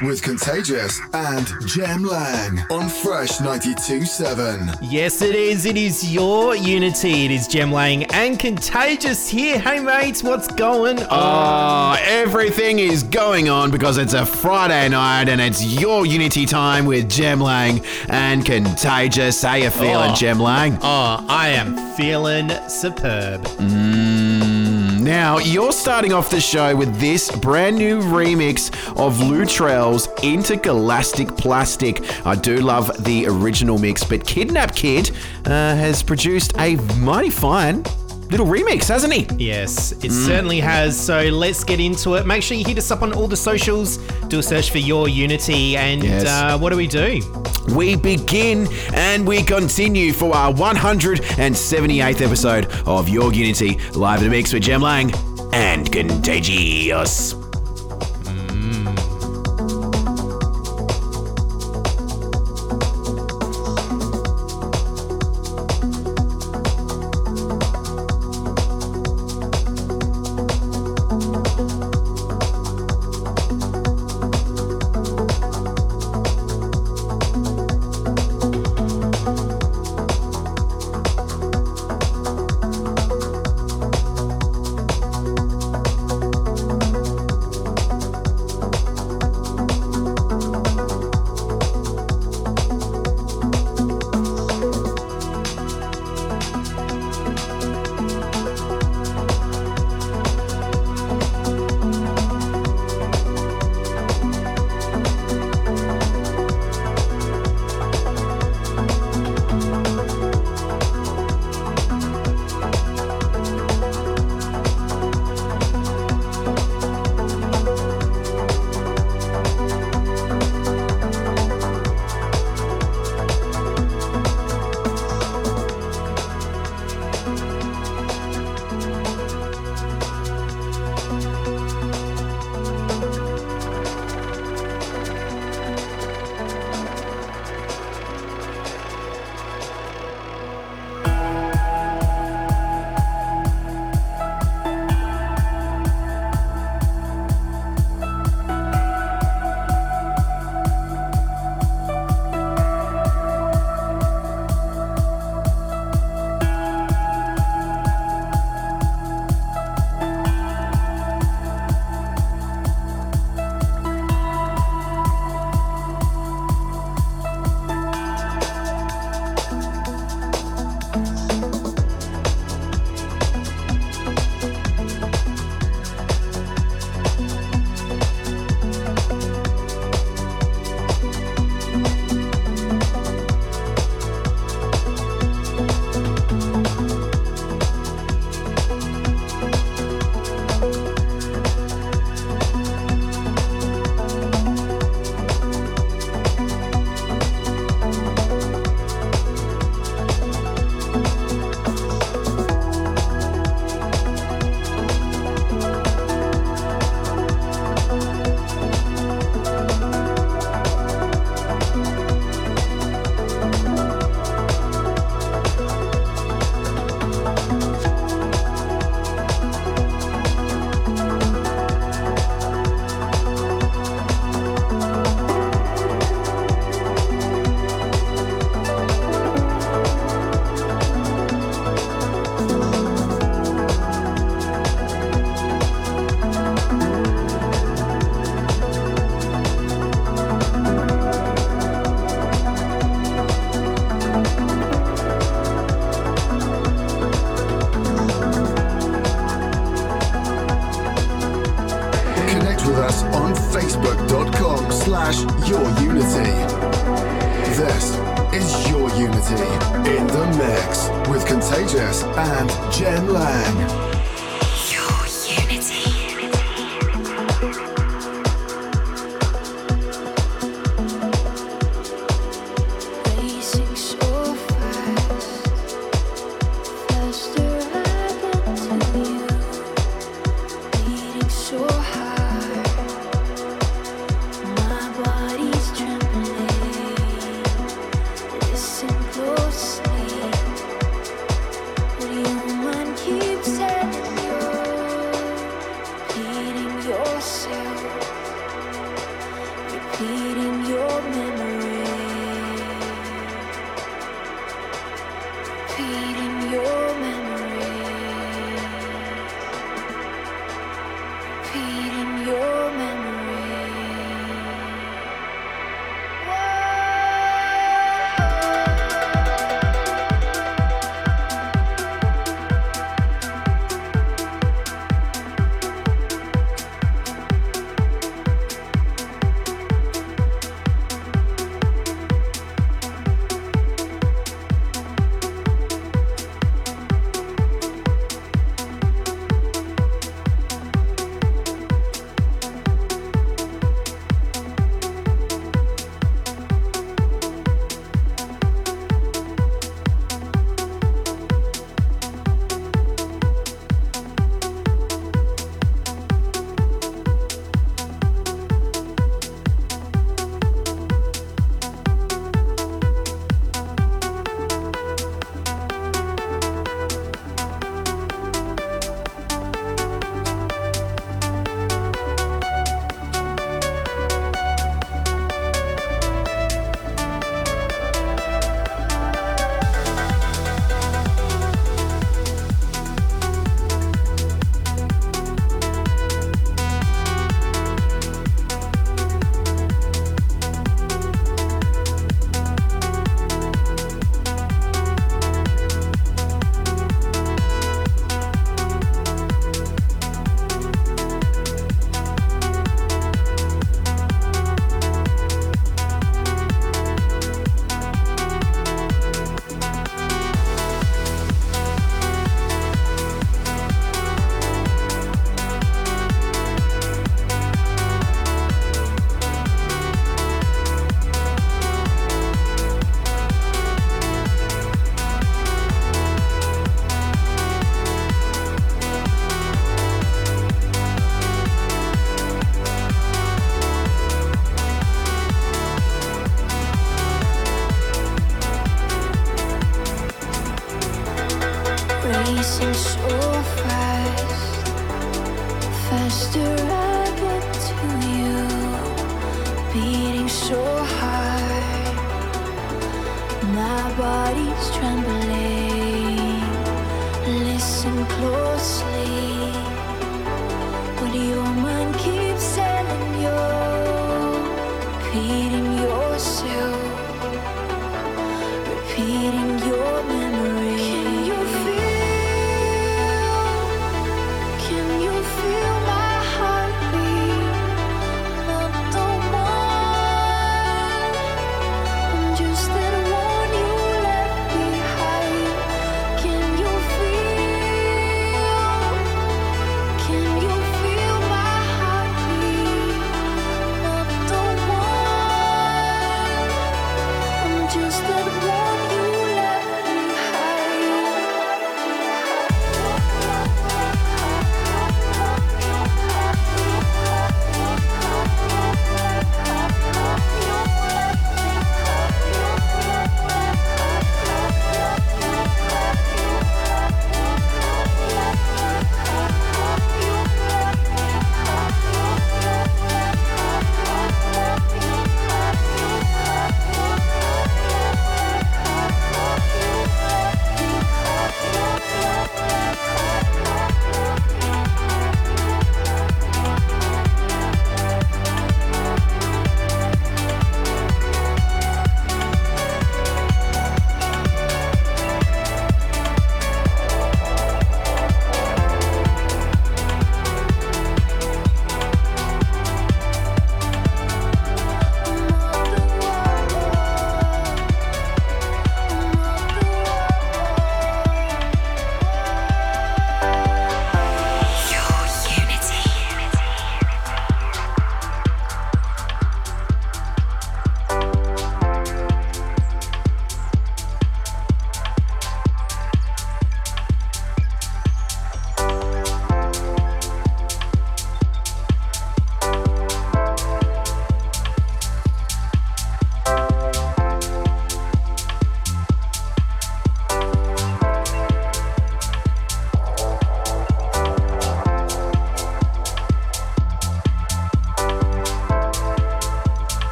mix with Contagious and Jem Lang on Fresh 92.7. Yes, it is. It is your Unity. It is Jem Lang and Contagious here. Hey, mates, what's going on? Oh, everything is going on because it's a Friday night and it's your Unity time with Jem Lang and Contagious. How you feeling, Oh. Jem Lang? Oh, I am feeling superb. Mm. Now, you're starting off the show with this brand new remix of Luttrell's Intergalactic Plastic. I do love the original mix, but Kidnap Kid uh, has produced a mighty fine little remix, hasn't he? Yes, it certainly has. So let's get into it. Make sure you hit us up on all the socials. Do a search for your Unity. And Yes. uh, what do we do? We begin and we continue for our 178th episode of Your Unity, live in the mix with Jem Lang and Contagious.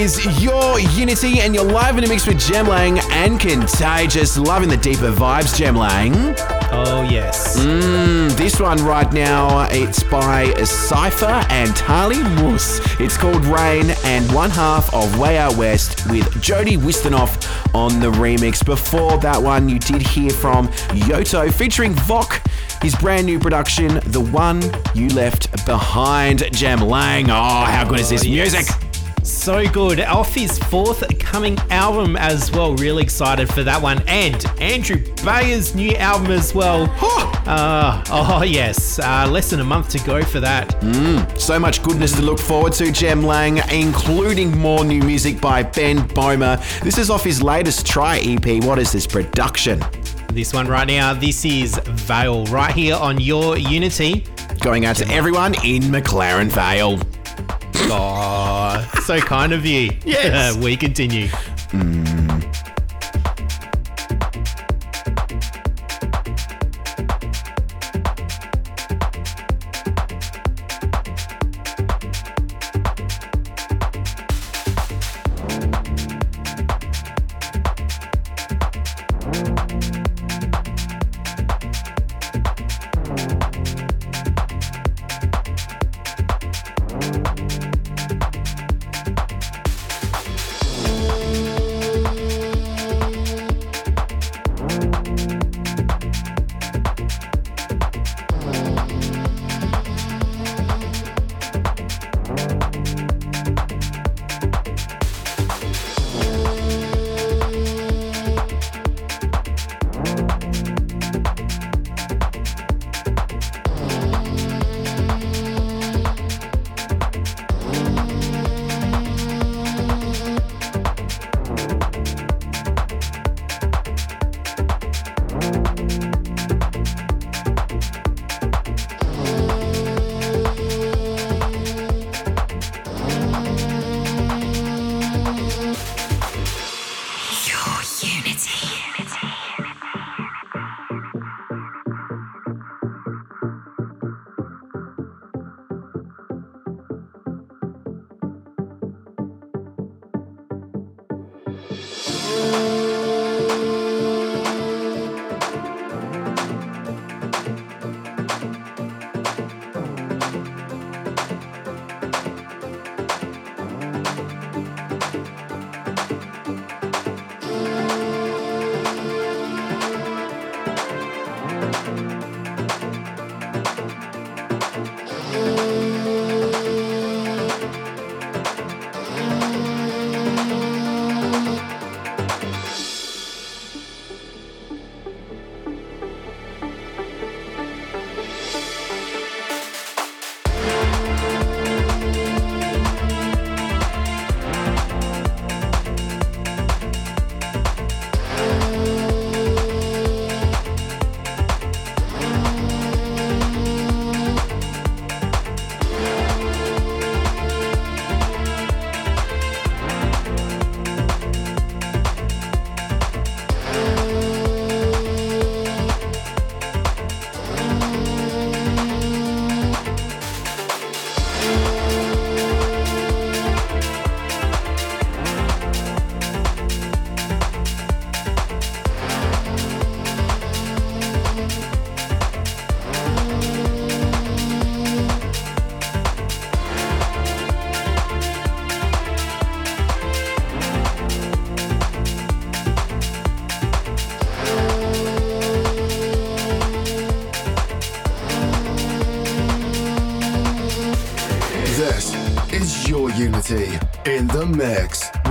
Is your Unity, and you're live in a mix with Jem Lang and Contagious. Loving the deeper vibes, Jem Lang. Oh, yes. Mm, this one right now, it's by Esphyr and Tali Muss. It's called Rain, and one half of Way Out West with Jody Wisternoff on the remix. Before that one, you did hear from Yotto featuring Vok. His brand new production, The One You Left Behind, Jem Lang. Oh, how good is this yes. music? So good. Off his fourth coming album as well. Really excited for that one. And Andrew Bayer's new album as well. Uh, oh, yes. Uh, less than a month to go for that. So much goodness to look forward to, Jem Lang, including more new music by Ben Bohmer. This is off his latest Try EP. What is this production? This one right now, this is Vale right here on your Unity. Going out to everyone in McLaren Vale. Oh, so kind of you. Yes. we continue. Unity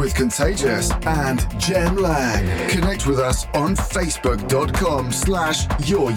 with Contagious and Jem Lang. Connect with us on facebook.com slash your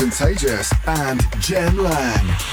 Contagious and Jem Lang.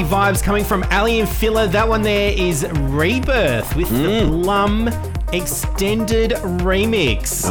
Funky vibes coming from Aly and Fila. That one there is Rebirth with mm. the Bluum Extended Remix. Oh,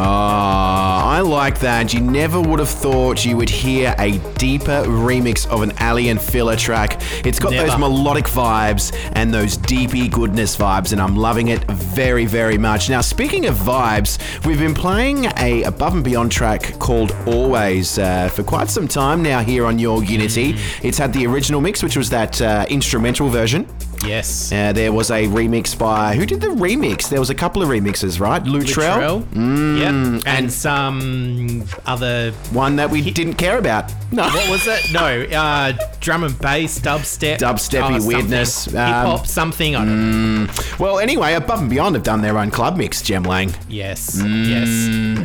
I like that. You never would have thought you would hear a deeper remix of an Aly and Fila track. It's got those melodic vibes and those deepy goodness vibes, and I'm loving it very, very much. Now, speaking of vibes, we've been playing a Above and Beyond track called Always uh, for quite some time now here on Your Unity. It's had the original mix, which was that uh, instrumental version. Yes. Uh, there was a remix by who did the remix? There was a couple of remixes, right? Luttrell, Latrell. Yep. And some other. one that we didn't care about. No, What was it? No. Uh, drum and bass, dubstep. Dubsteppy something. weirdness, um, Hip hop, something. I don't know. Well, anyway, Above and Beyond have done their own club mix, Jem Lang. Yes. Mm.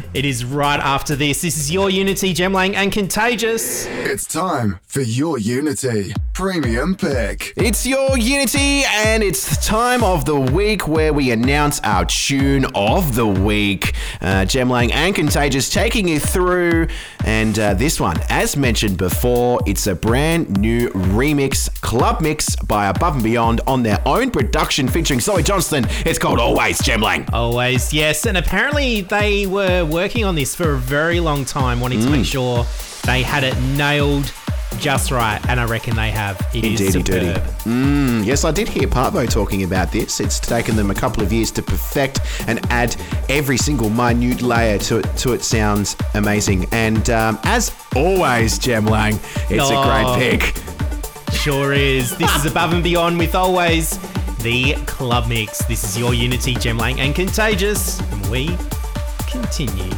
Yes. It is right after this. This is your Unity, Jem Lang, and Contagious. It's time for your Unity Premium Pick. It's your Unity, and it's the time of the week where we announce our tune of the week. Uh, Jem Lang and Contagious taking you through, and uh, this one, as mentioned before, it's a brand new remix, club mix by Above and Beyond on their own production featuring Zoe Johnston. It's called Always Jem Lang. Always, yes. And apparently they were working on this for a very long time, wanting to Mm. make sure they had it nailed just right. And I reckon they have. It is Indeedy doody. superb. Yes, I did hear Parvo talking about this. It's taken them a couple of years to perfect and add every single minute layer to it. To it sounds amazing. And um, as always, Jem Lang, it's Oh. a great pick. Sure is. This is Above and Beyond with Always the Club Mix. This is your Unity, Gemlang, and Contagious. And we continue.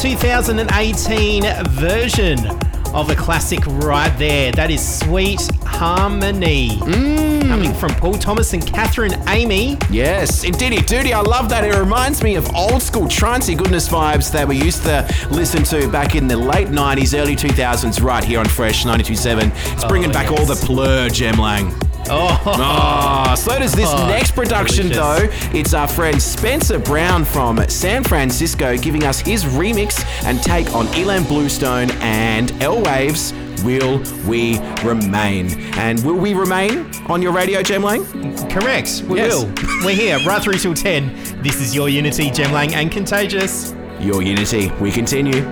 2018 version of a classic right there. That is Sweet Harmony. Mm. Coming from Paul Thomas and Katherine Amy. Yes, indeedy duty. I love that. It reminds me of old school trancey goodness vibes that we used to listen to back in the late 90s, early 2000s, right here on Fresh 927. It's oh, bringing Oh, back all yes. the plur, Jem Lang. Oh, Ah, so does this Oh, next production, delicious. though. It's our friend Spencer Brown from San Francisco giving us his remix and take on Ilan Bluestone and L Waves. Will we remain? And will we remain on your radio, Jem Lang? correct. We Yes. will. We're here right through till 10. This is your Unity, Jem Lang, and Contagious. Your Unity. We continue.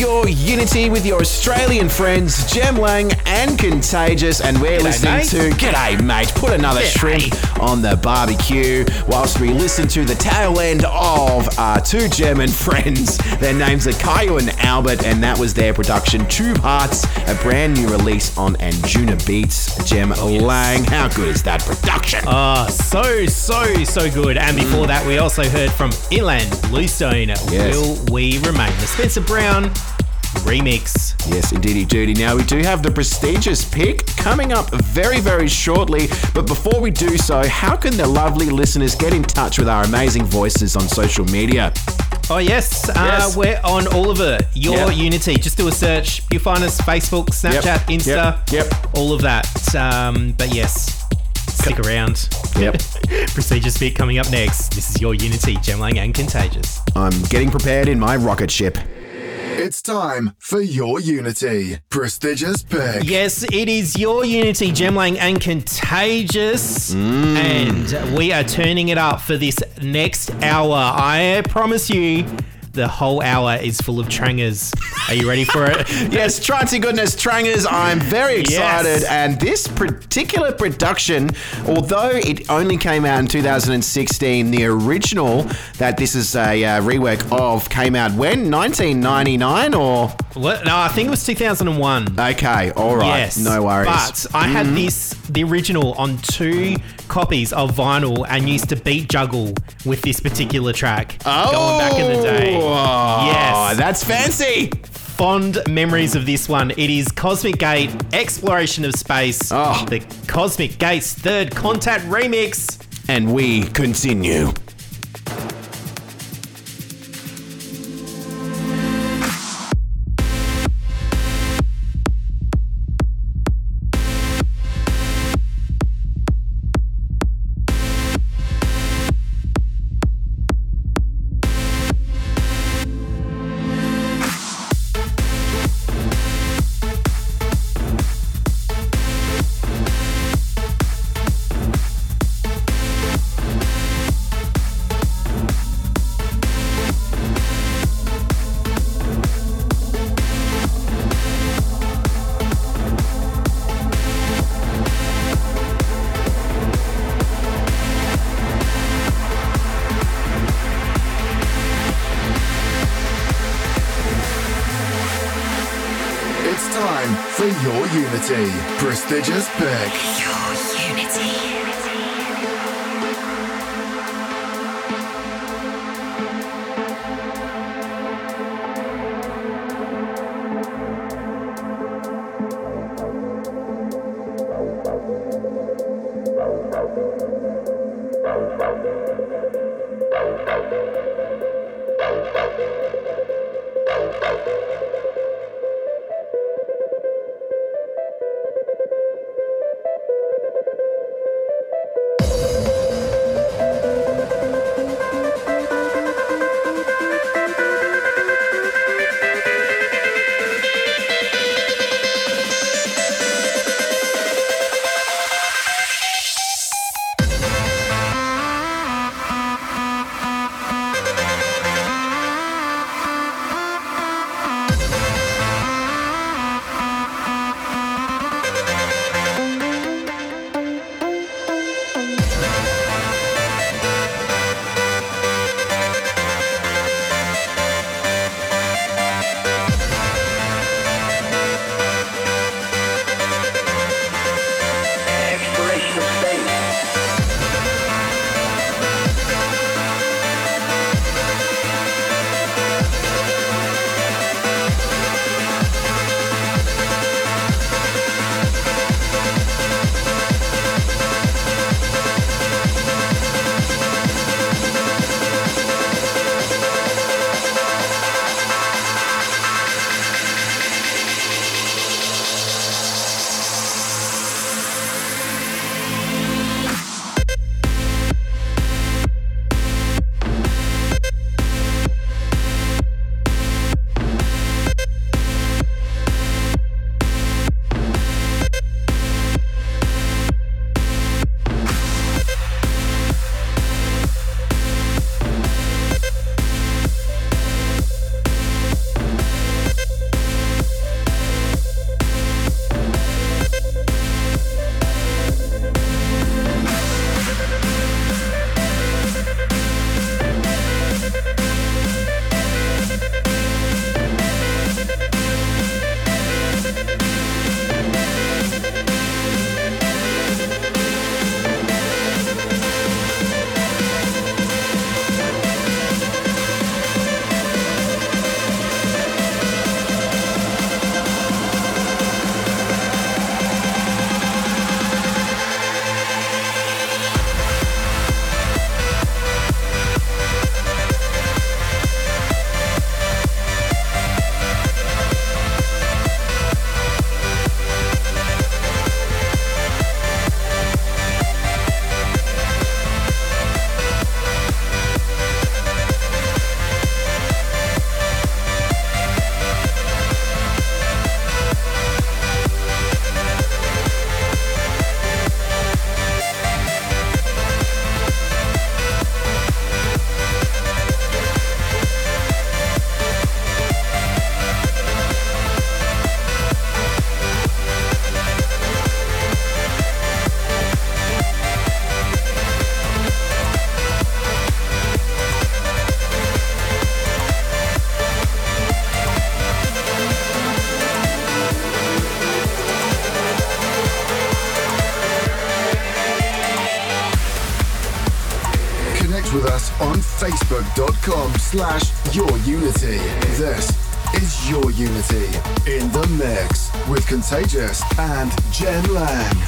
Your Unity with your Australian friends, Jem Lang and Contagious, and we're listening mate. to G'day, mate. Put another G'day. shrimp on the barbecue whilst we listen to the tail end of uh, two German friends. Their names are Kyau and Albert, and that was their production, Tube Hearts, a brand new release on Anjuna Beats. Jem Lang, how good is that production? Oh, so, so, so good. And before that, we also heard from Ilan Bluestone, Yes. Will We Remain? The Spencer Brown remix. Yes, indeedy duty. Now we do have the prestigious pick coming up very, very shortly. But before we do so, how can the lovely listeners get in touch with our amazing voices on social media? Oh, yes. Uh, We're on all of it. Your Yep. Unity. Just do a search. You'll find us Facebook, Snapchat, Yep. Insta, Yep. Yep. all of that. Um, but yes, stick around. Yep. Prestigious bit coming up next. This is your Unity, Jem Lang and Contagious. I'm getting prepared in my rocket ship. It's time for your Unity. Prestigious pick. Yes, it is your Unity, Jem Lang and Contagious. Mm. And we are turning it up for this next hour. I promise you, the whole hour is full of trangers. Are you ready for it? Yes, Trancy Goodness Trangers, I'm very excited. Yes. And this particular production, although it only came out in 2016, the original that this is a uh, rework of came out when? 1999 or? What? No, I think it was 2001. Okay, all right. Yes. No worries. But I had mm-hmm. this, the original, on two copies of vinyl and used to beat juggle with this particular track. Going back in the oh, day. Oh, Yes. Ah, that's fancy. Fond memories of this one. It is Cosmic Gate Exploration of Space. Oh. The Cosmic Gates Third Contact Remix. And we continue. Slash your unity. This is your unity in the mix with Contagious and Jem Lang.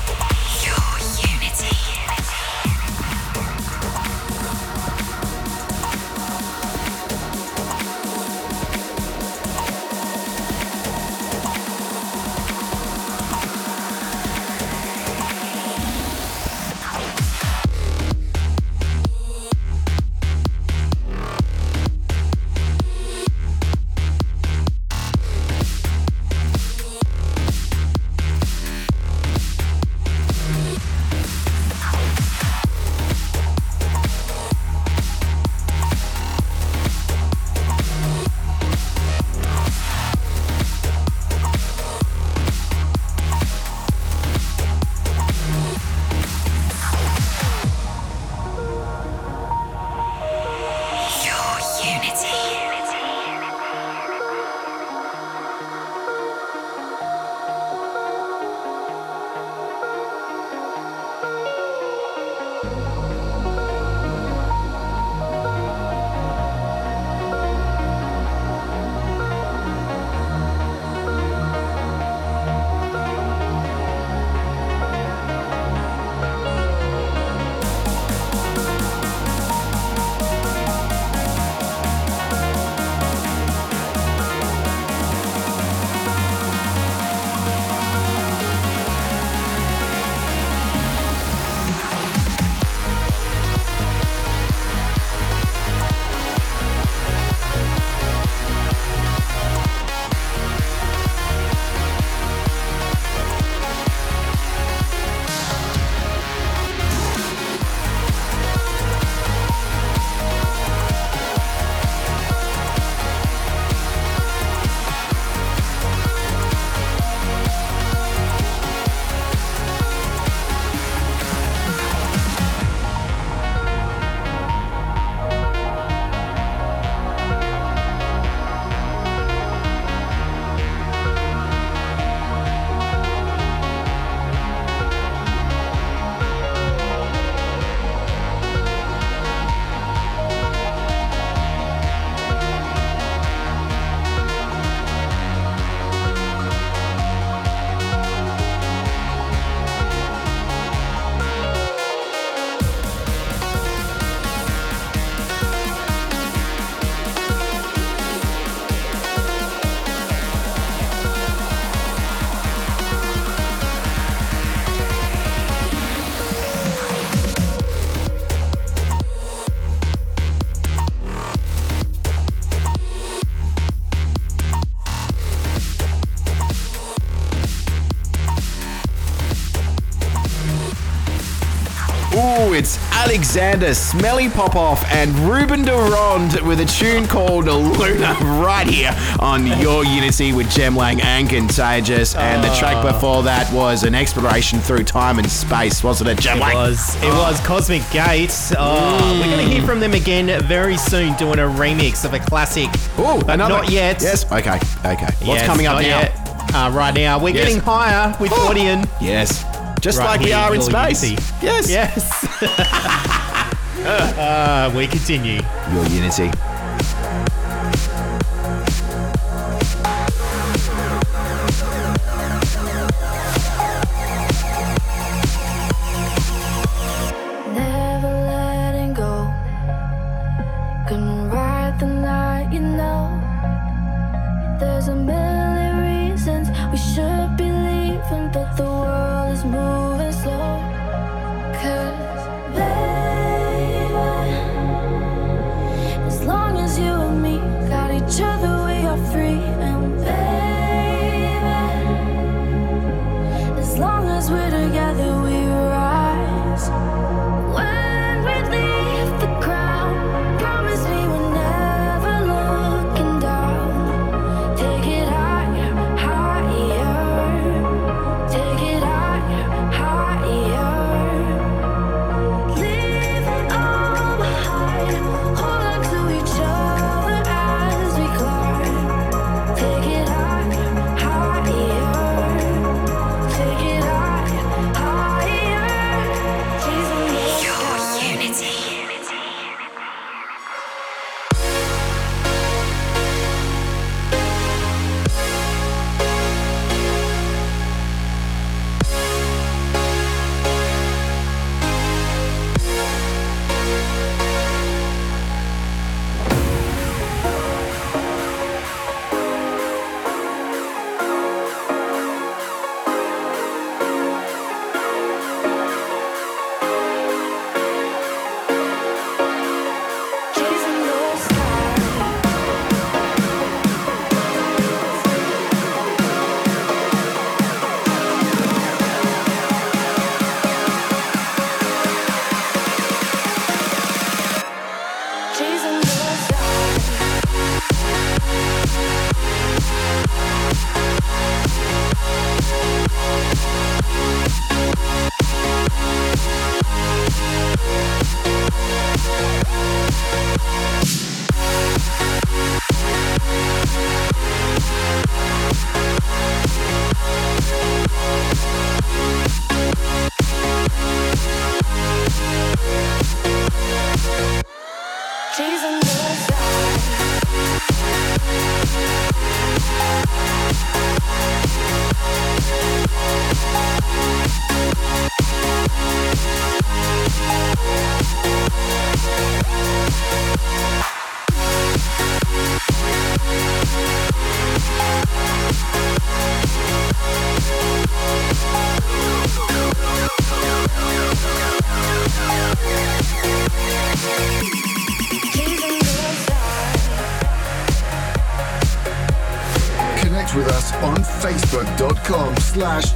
Alexander Smelly Popov and Ruben De Ronde with a tune called Luna right here on Your Unity with Jem Lang and Contagious. And the track ah. before that was an exploration through time and space, wasn't it, Jem It was. It was Cosmic Gates. Oh, We're going to mm. hear from them again very soon, doing a remix of a classic. Oh, another. not yet. Yes, okay, okay. What's Yes, coming up now? yet. Uh, right now, we're Yes. getting higher with Oh. Audien. Yes. Just Right like we are in space. Yes. Yes. uh, we continue. Your Unity. Slash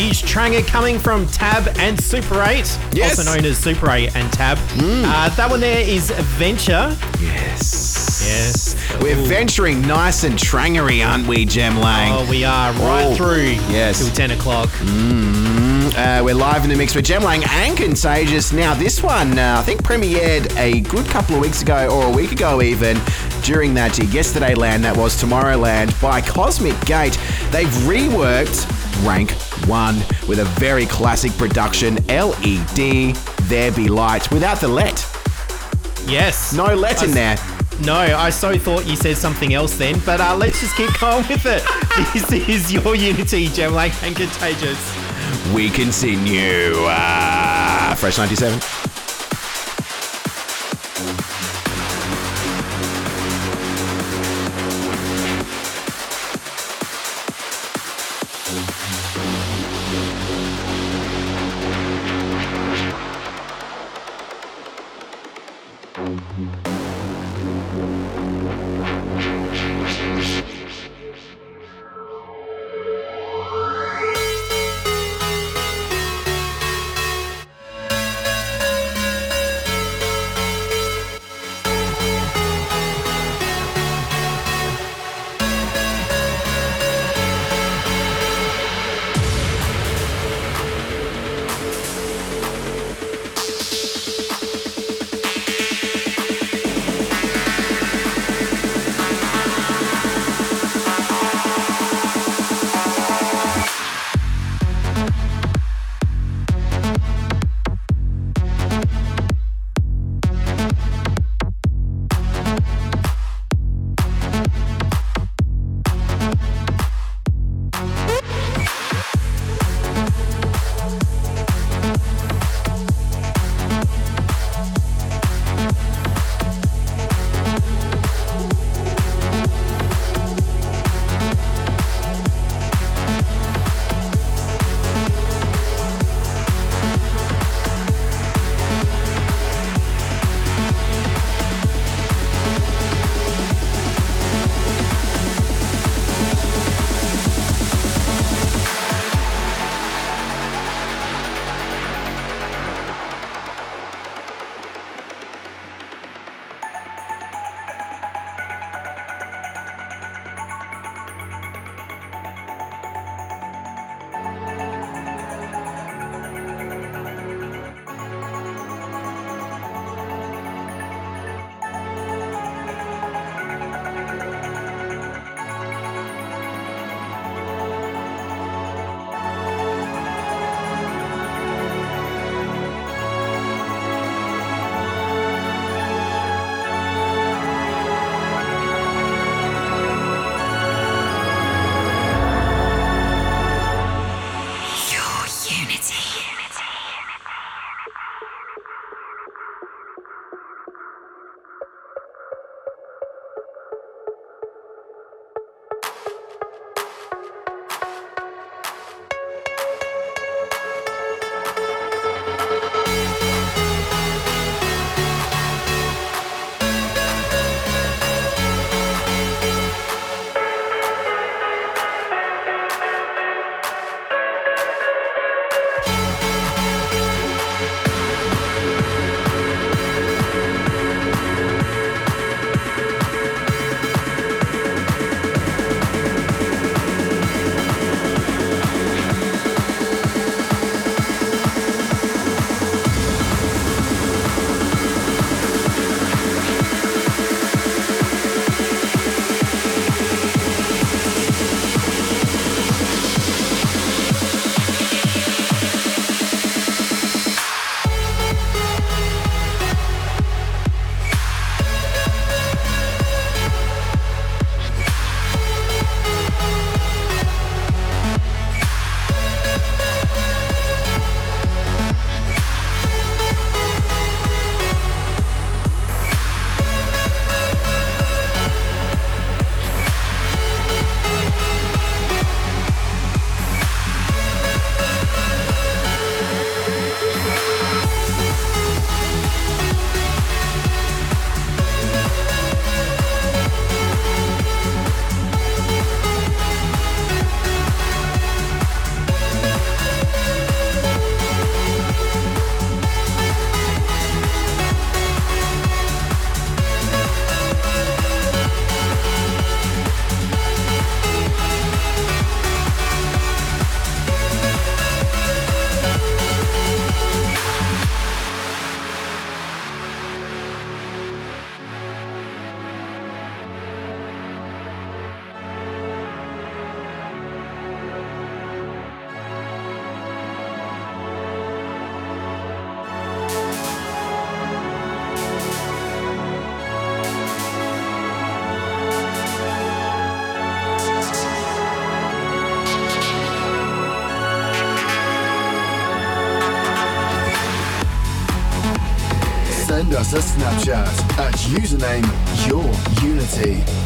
huge tranger coming from Tab and Super 8, Yes. also known as Super 8 and Tab. Uh, that one there is Venture. Yes. Yes. We're Ooh. venturing nice and trangery, aren't we, Jem Lang? Oh, we are right Oh, through yes. till 10 o'clock. Uh, we're live in the mix with Jem Lang and Contagious. Now, this one, uh, I think, premiered a good couple of weeks ago, or a week ago even, during that Yesterday Land that was Tomorrowland by Cosmic Gate. They've reworked Rank one with a very classic production LED There Be Light without the let. Yes. No let in there. No, I so thought you said something else then, but uh, let's just keep going with it. this is your Unity, Jem Lang and Contagious. We continue. Uh, Fresh 97. Us a Snapchat at username YourUnity.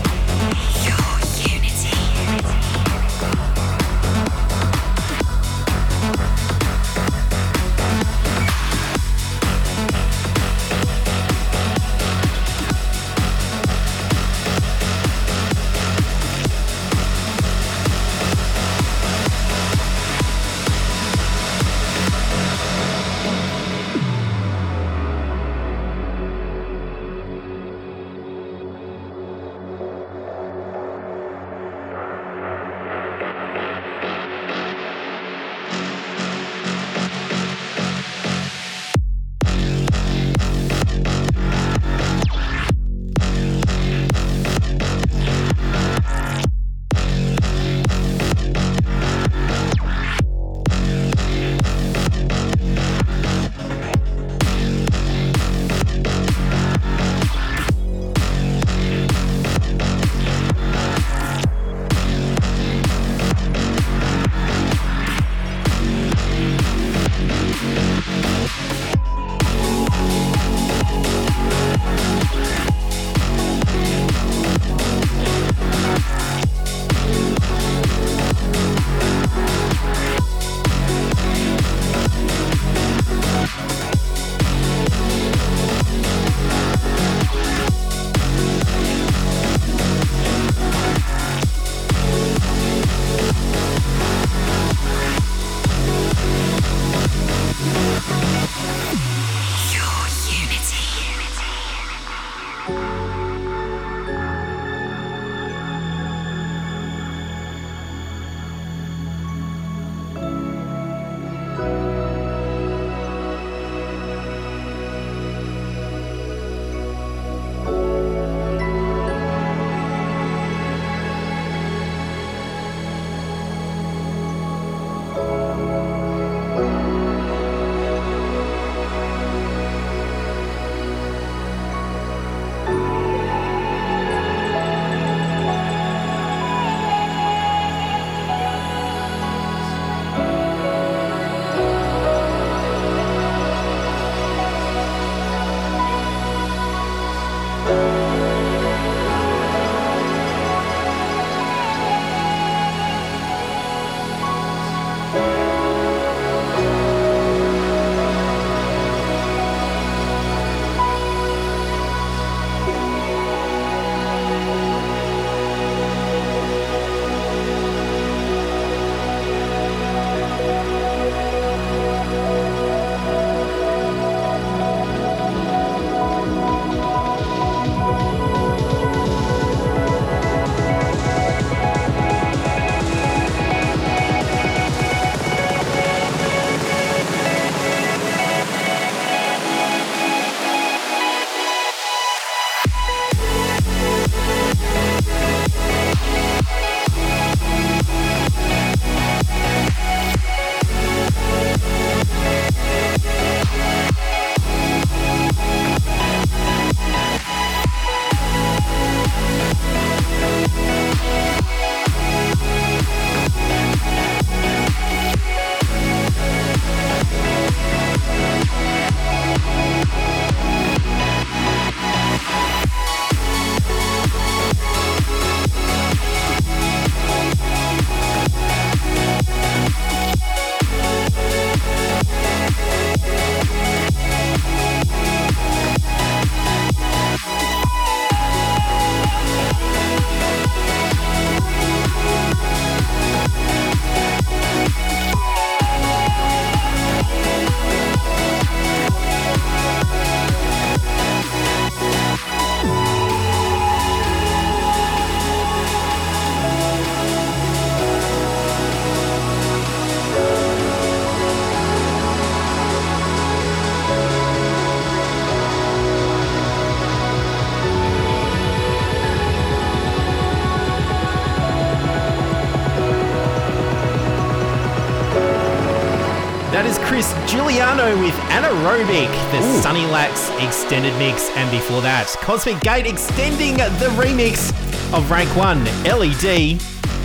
With Anaerobic, the Sunny Lax extended mix, and before that, Cosmic Gate extending the remix of Rank 1 LED.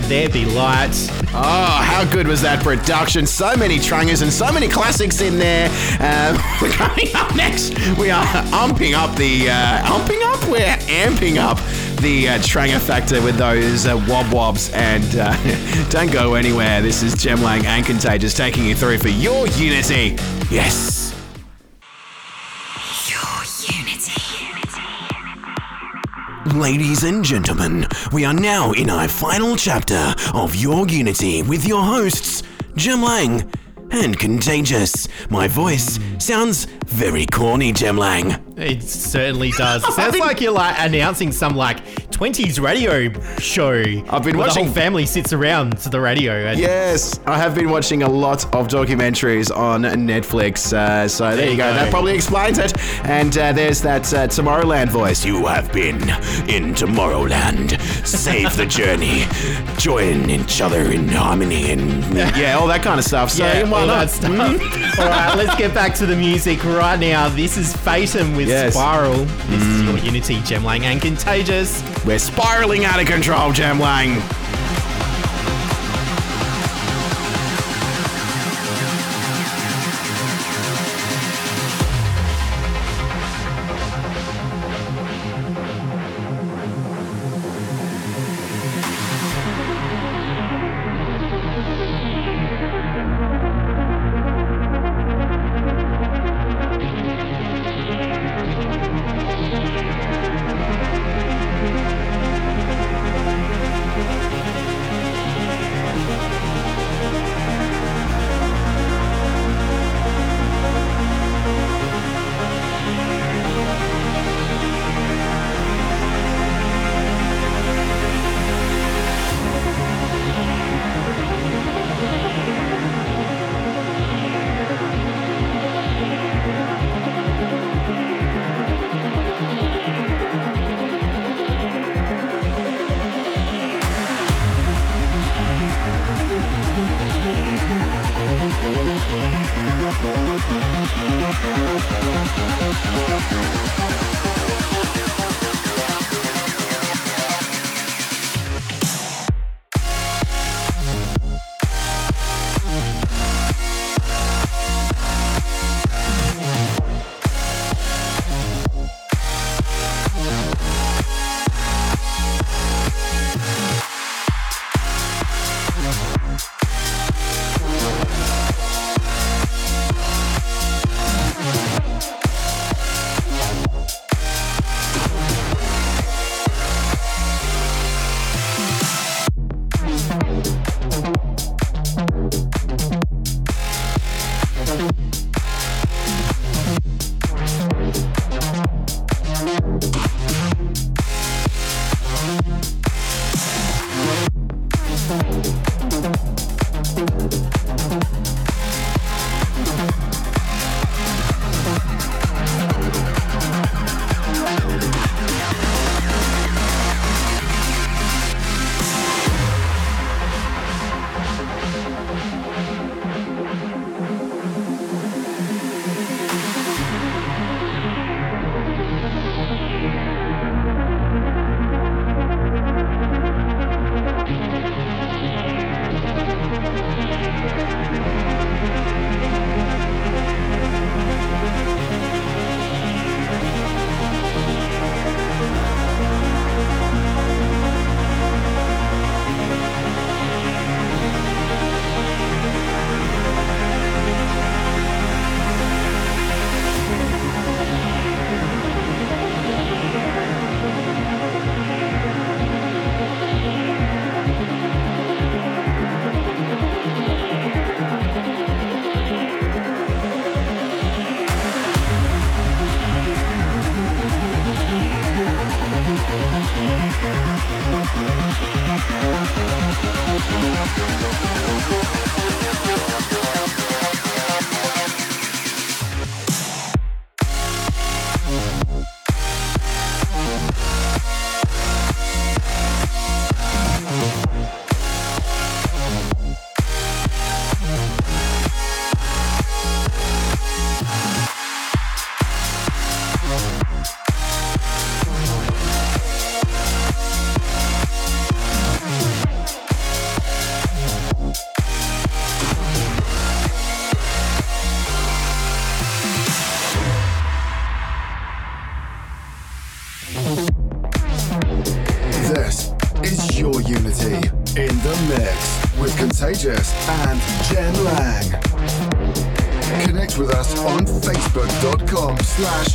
There Be Light. Oh, how good was that production? So many trungers and so many classics in there. Um, we're coming up next. We are umping up the uh, umping up. We're amping up the uh, tranger factor with those uh, wob wobs. And uh, don't go anywhere. This is Jem Lang and Contagious taking you through for your unity. Yes. Ladies and gentlemen, we are now in our final chapter of Your Unity with your hosts, Jem Lang and Contagious. My voice sounds very corny, Jem Lang. It certainly does. It sounds like you're like announcing some like 20s radio show. I've been watching- The whole family sits around to the radio. And Yes, I have been watching a lot of documentaries on Netflix. Uh, so there, you you go. go. That probably explains it. And uh, there's that uh, Tomorrowland voice. You have been in Tomorrowland. Save the journey. Join each other in harmony and yeah, all that kind of stuff. So yeah, why all not? that stuff. all right, let's get back to the music right now. This is Fatum with Yes. Spiral. This is your Unity, Jem Lang, and Contagious. We're spiraling out of control, Jem Lang. facebook.com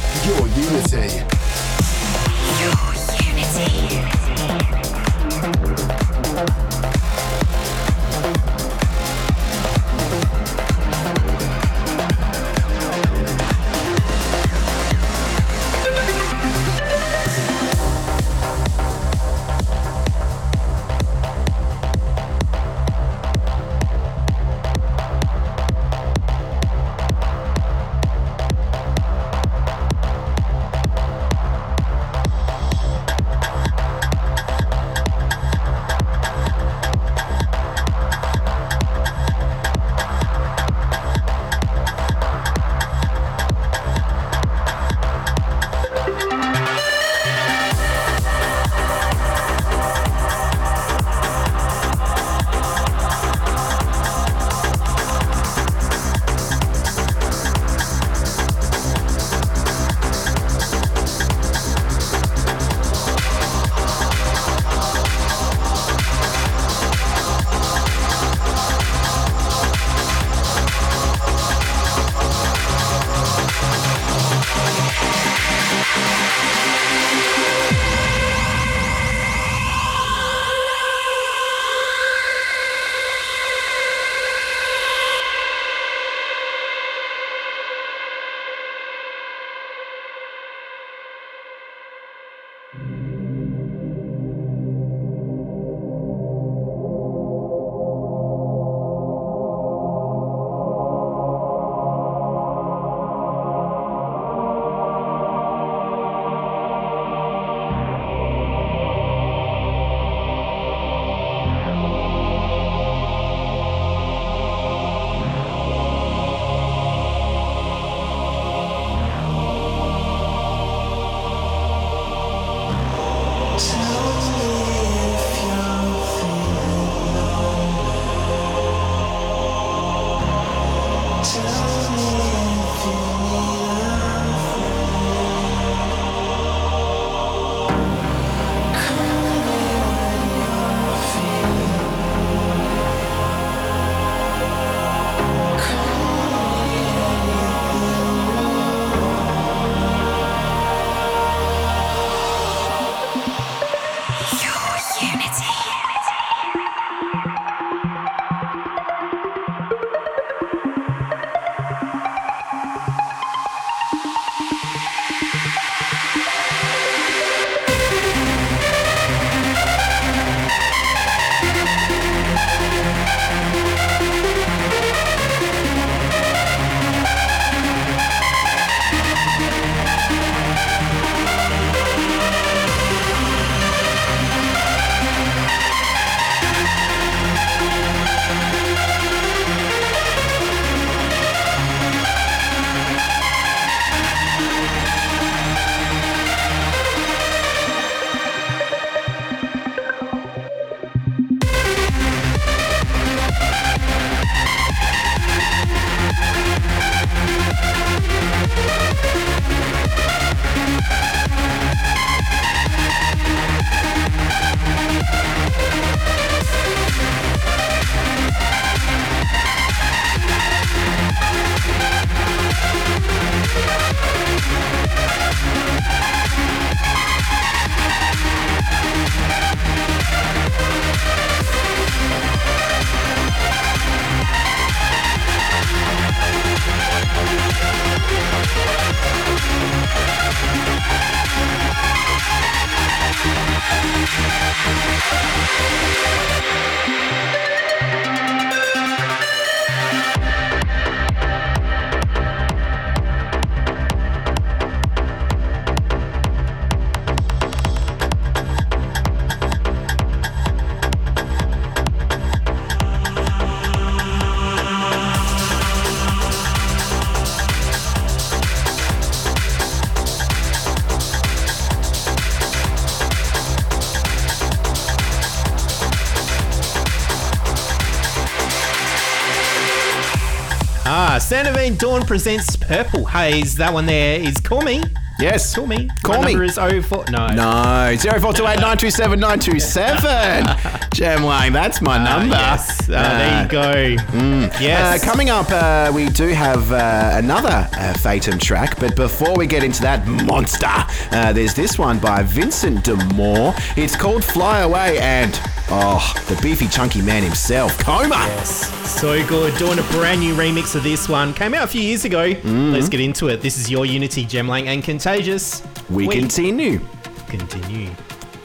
Presents Purple Haze. That one there is Call Me. Yes. Call me. Call My me. number is 04. No. No, 0428 927 927. Jem Lang, that's my number. Yes. Uh, there you go. Uh, Yes. coming up, uh, we do have uh, another uh, Fatum track, but before we get into that monster, uh, there's this one by Vincent de Moor. It's called Fly Away, and oh, the beefy, chunky man himself, KhoMha. So good. Doing a brand new remix of this one. Came out a few years ago. Mm-hmm. Let's get into it. This is Your Unity, Jem Lang, and Contagious. We, continue. continue.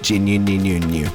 Genuine.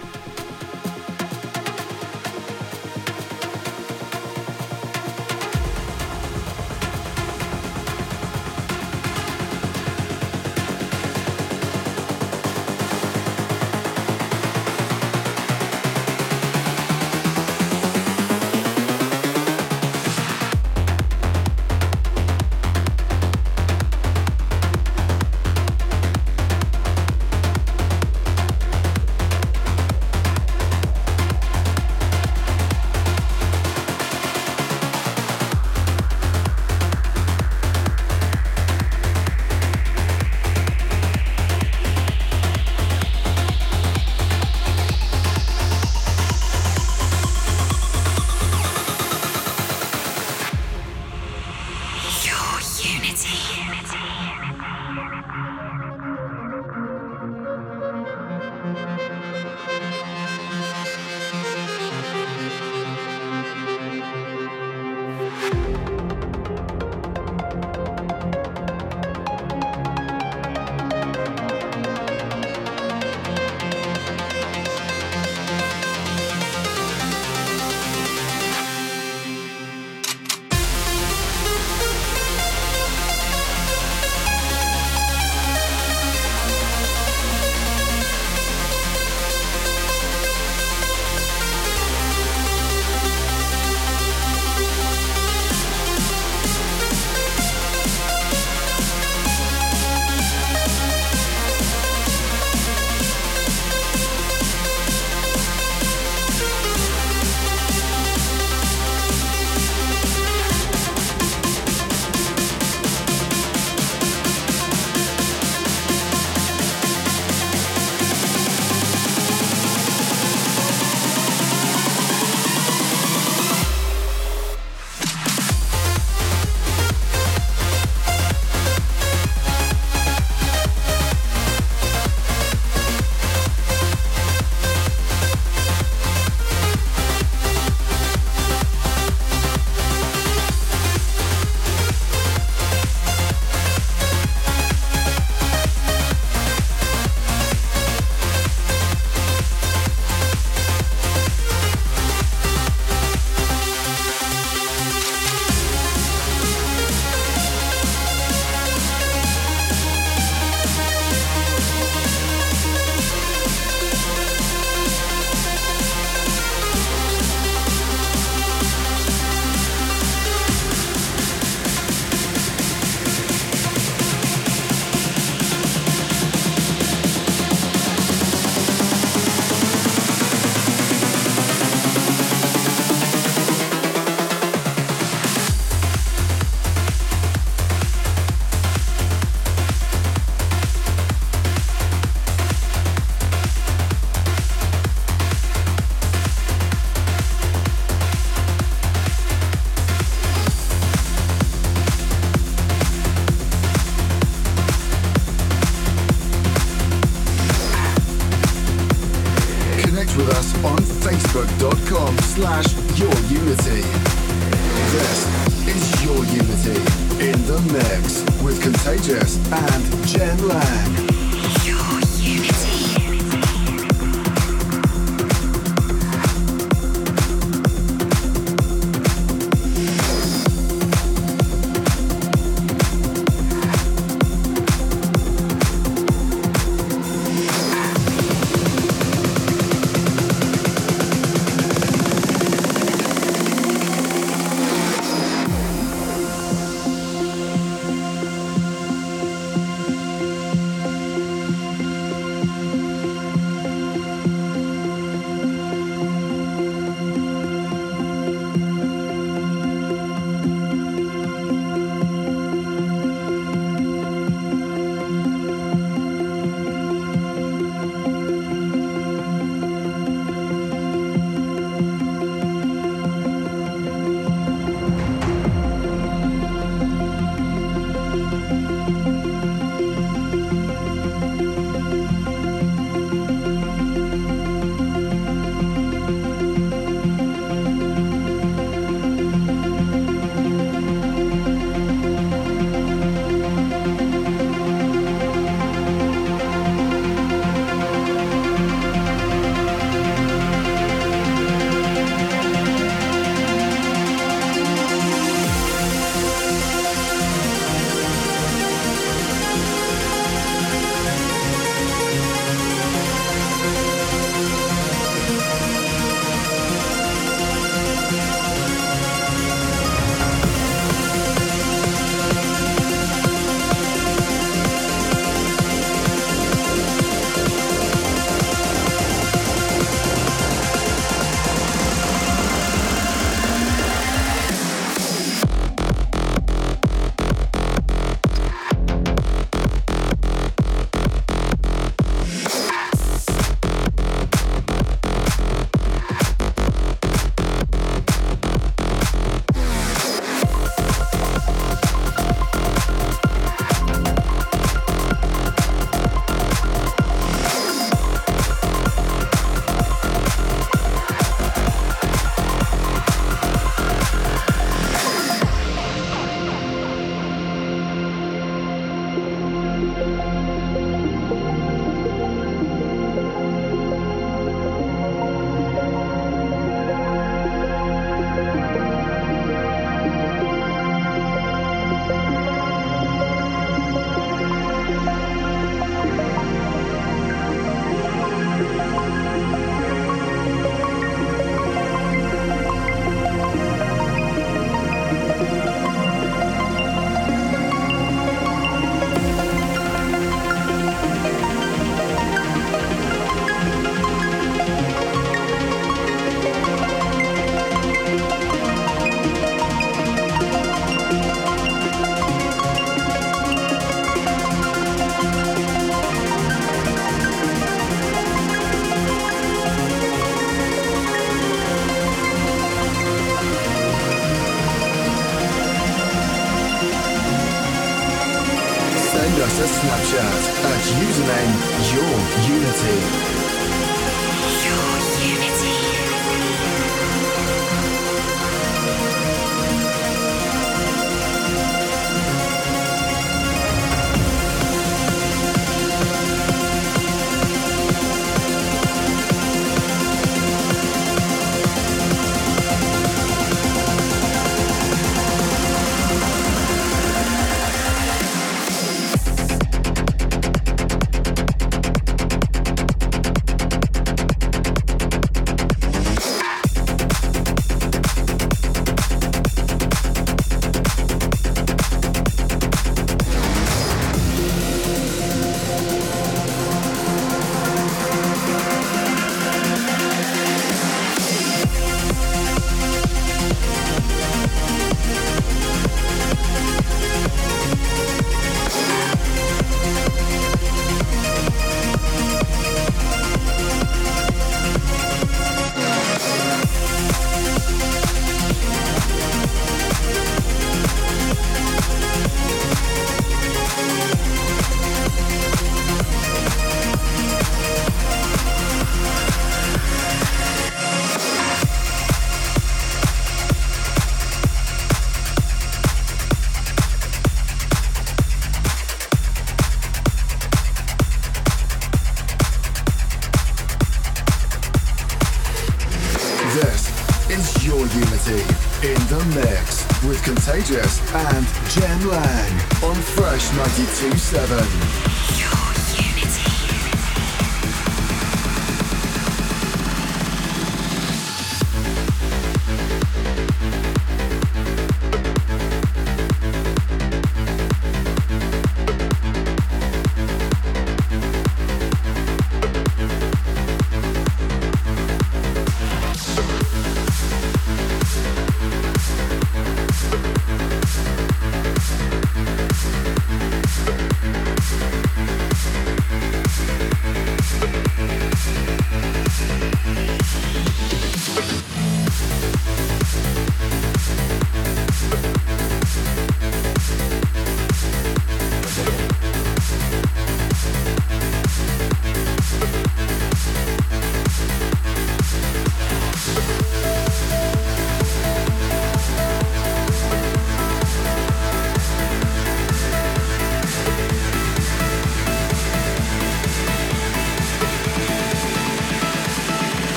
Contagious and Jem Lang on Fresh 92.7.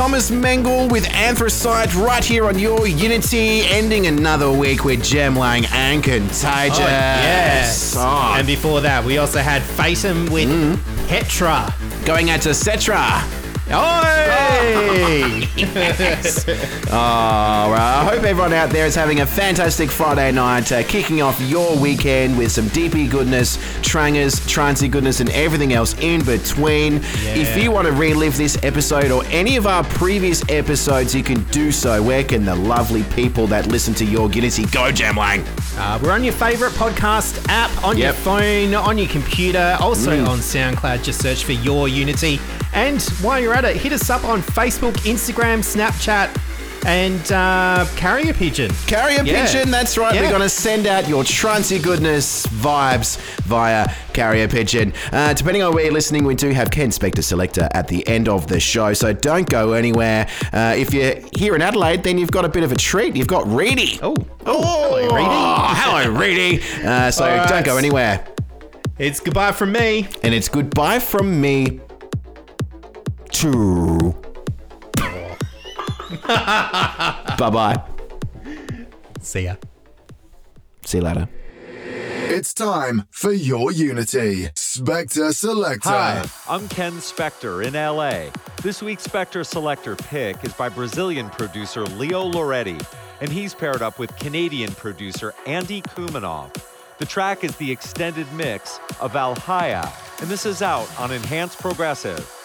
Thomas Mengel with Anthracite right here on your Unity, ending another week with Jem Gemlang and Contagious. Oh, yes. Oh, And before that, we also had Fatum with Mm-hmm. Petra. going out to Cetra. Oi! All right. I hope everyone out there is having a fantastic Friday night, uh, kicking off your weekend with some deepy goodness, trangers, transy goodness, and everything else in between. If you want to relive this episode or any of our previous episodes, you can do so. Where can the lovely people that listen to your Unity go, Jem Lang? Uh, we're on your favorite podcast app, on your Yep. Mm. phone, on your computer, also on SoundCloud. Just search for Your Unity. And while you're at it, hit us up on Facebook, Instagram, Snapchat, and uh, Carrier Pigeon. Carrier Yeah. Pigeon, that's right. Yeah. We're going to send out your transy goodness vibes via Carrier Pigeon. Uh, depending on where you're listening, we do have Ken Spector Selector at the end of the show, so don't go anywhere. Uh, if you're here in Adelaide, then you've got a bit of a treat. You've got Reedy. Oh, Oh, hello, Reedy. hello, Reedy. Uh, so right. don't go anywhere. It's goodbye from me. And it's goodbye from me to. bye bye. See ya. See you later. It's time for your Unity. Spector Selector. Hi, I'm Ken Spector in LA. This week's Spector Selector pick is by Brazilian producer Leo Lauretti, and he's paired up with Canadian producer Andy Kumanov. The track is the extended mix of Valhalla, and this is out on Enhanced Progressive.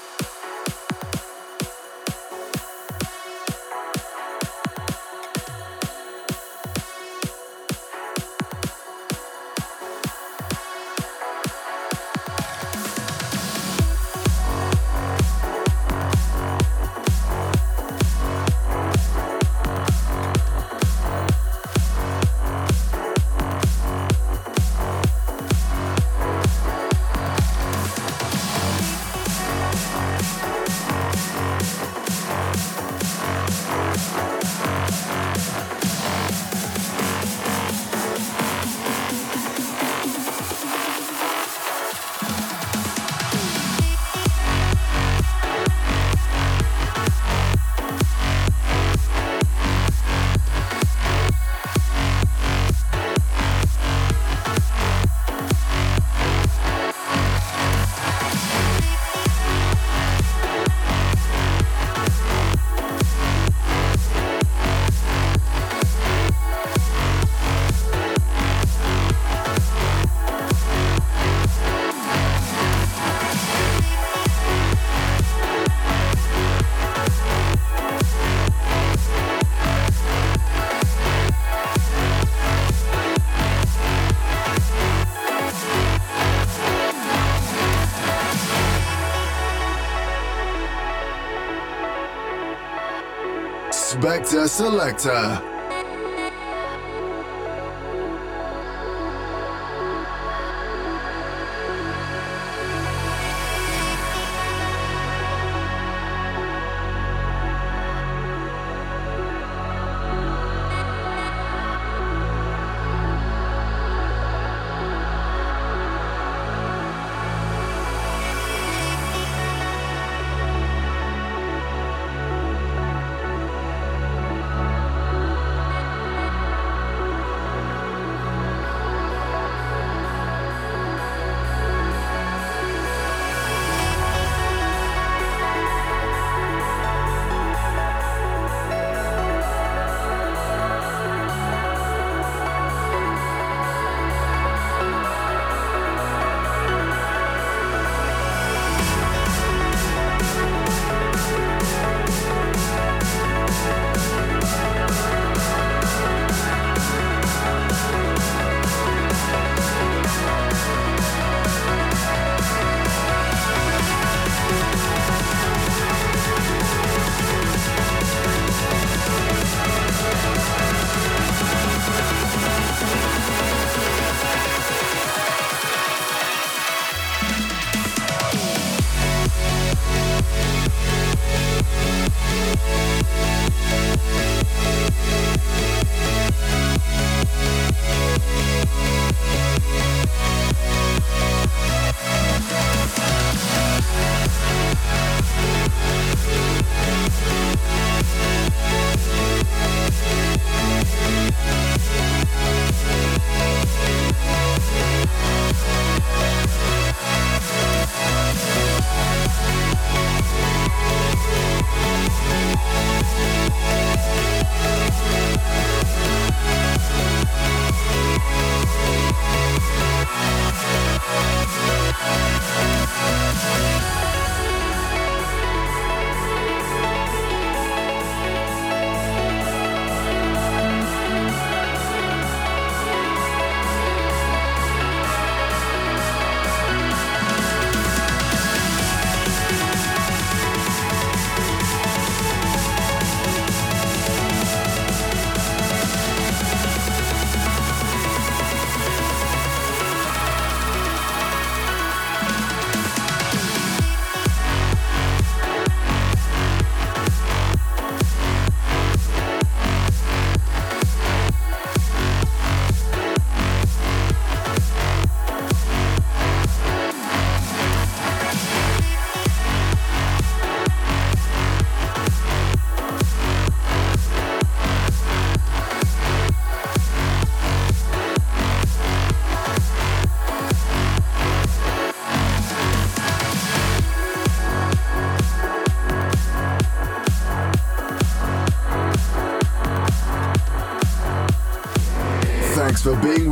Selector.